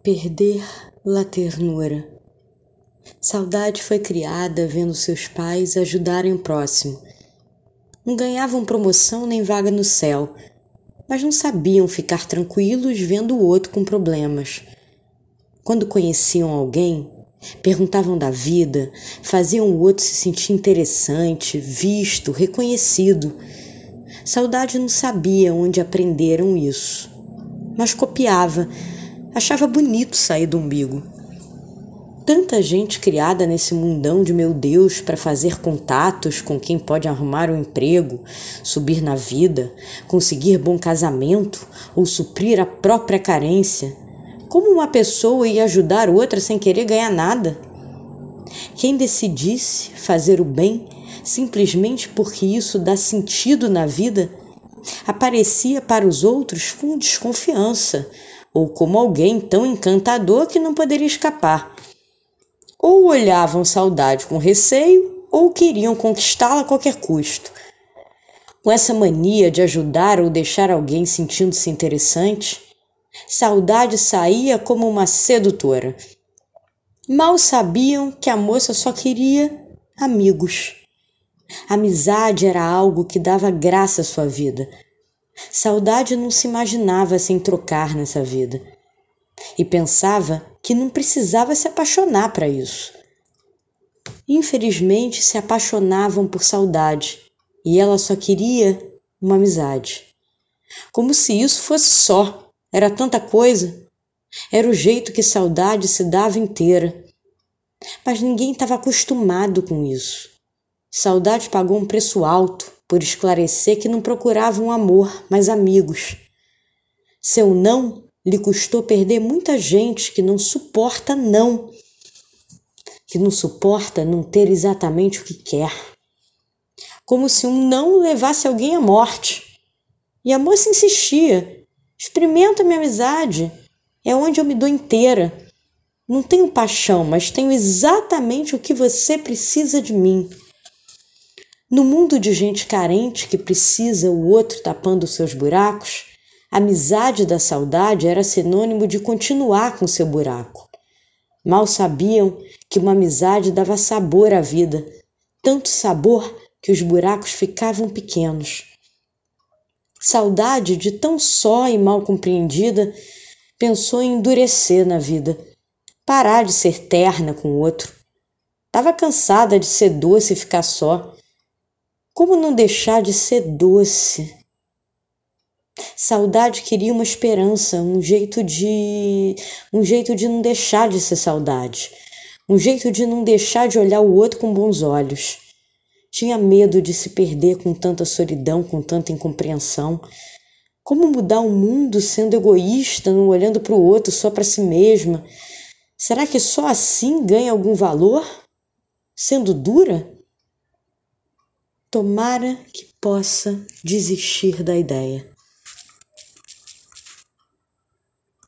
Perder la ternura. Saudade foi criada vendo seus pais ajudarem o próximo. Não ganhavam promoção nem vaga no céu, mas não sabiam ficar tranquilos vendo o outro com problemas. Quando conheciam alguém, perguntavam da vida, faziam o outro se sentir interessante, visto, reconhecido. Saudade não sabia onde aprenderam isso, mas copiava Achava bonito sair do umbigo. Tanta gente criada nesse mundão de meu Deus para fazer contatos com quem pode arrumar um emprego, subir na vida, conseguir bom casamento ou suprir a própria carência. Como uma pessoa ia ajudar outra sem querer ganhar nada? Quem decidisse fazer o bem simplesmente porque isso dá sentido na vida, aparecia para os outros com desconfiança, ou como alguém tão encantador que não poderia escapar. Ou olhavam saudade com receio, ou queriam conquistá-la a qualquer custo. Com essa mania de ajudar ou deixar alguém sentindo-se interessante, saudade saía como uma sedutora. Mal sabiam que a moça só queria amigos. Amizade era algo que dava graça à sua vida Saudade não se imaginava sem trocar nessa vida e pensava que não precisava se apaixonar para isso. Infelizmente, se apaixonavam por saudade e ela só queria uma amizade. Como se isso fosse só, era tanta coisa. Era o jeito que saudade se dava inteira. Mas ninguém estava acostumado com isso. Saudade pagou um preço alto por esclarecer que não procuravam amor, mas amigos. Seu não lhe custou perder muita gente que não suporta não, que não suporta não ter exatamente o que quer. Como se um não levasse alguém à morte. E a moça insistia: experimenta minha amizade, é onde eu me dou inteira. Não tenho paixão, mas tenho exatamente o que você precisa de mim. No mundo de gente carente que precisa o outro tapando seus buracos, a amizade da saudade era sinônimo de continuar com seu buraco. Mal sabiam que uma amizade dava sabor à vida, tanto sabor que os buracos ficavam pequenos. Saudade, de tão só e mal compreendida, pensou em endurecer na vida, parar de ser terna com o outro. Estava cansada de ser doce e ficar só como não deixar de ser doce? Saudade queria uma esperança, um jeito de um jeito de não deixar de ser saudade, um jeito de não deixar de olhar o outro com bons olhos. Tinha medo de se perder com tanta solidão, com tanta incompreensão. Como mudar o mundo sendo egoísta, não olhando para o outro só para si mesma? Será que só assim ganha algum valor? Sendo dura? Tomara que possa desistir da ideia.